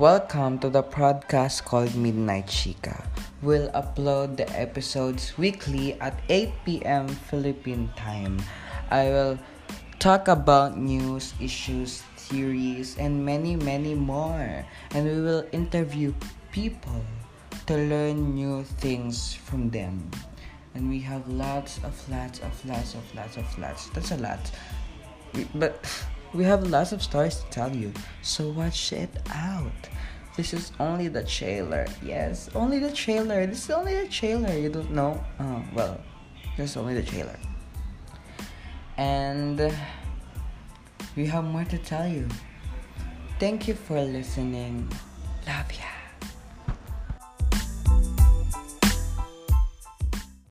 Welcome to the podcast called Midnight Chica. We'll upload the episodes weekly at 8 p.m. Philippine time. I will talk about news, issues, theories, and many, many more. And we will interview people to learn new things from them. And we have lots of lots of lots of lots of lots. That's a lot. But we have lots of stories to tell you. So watch it out. This is only the trailer. Yes, only the trailer. This is only the trailer. You don't know? Oh, well, this is only the trailer. And we have more to tell you. Thank you for listening. Love ya.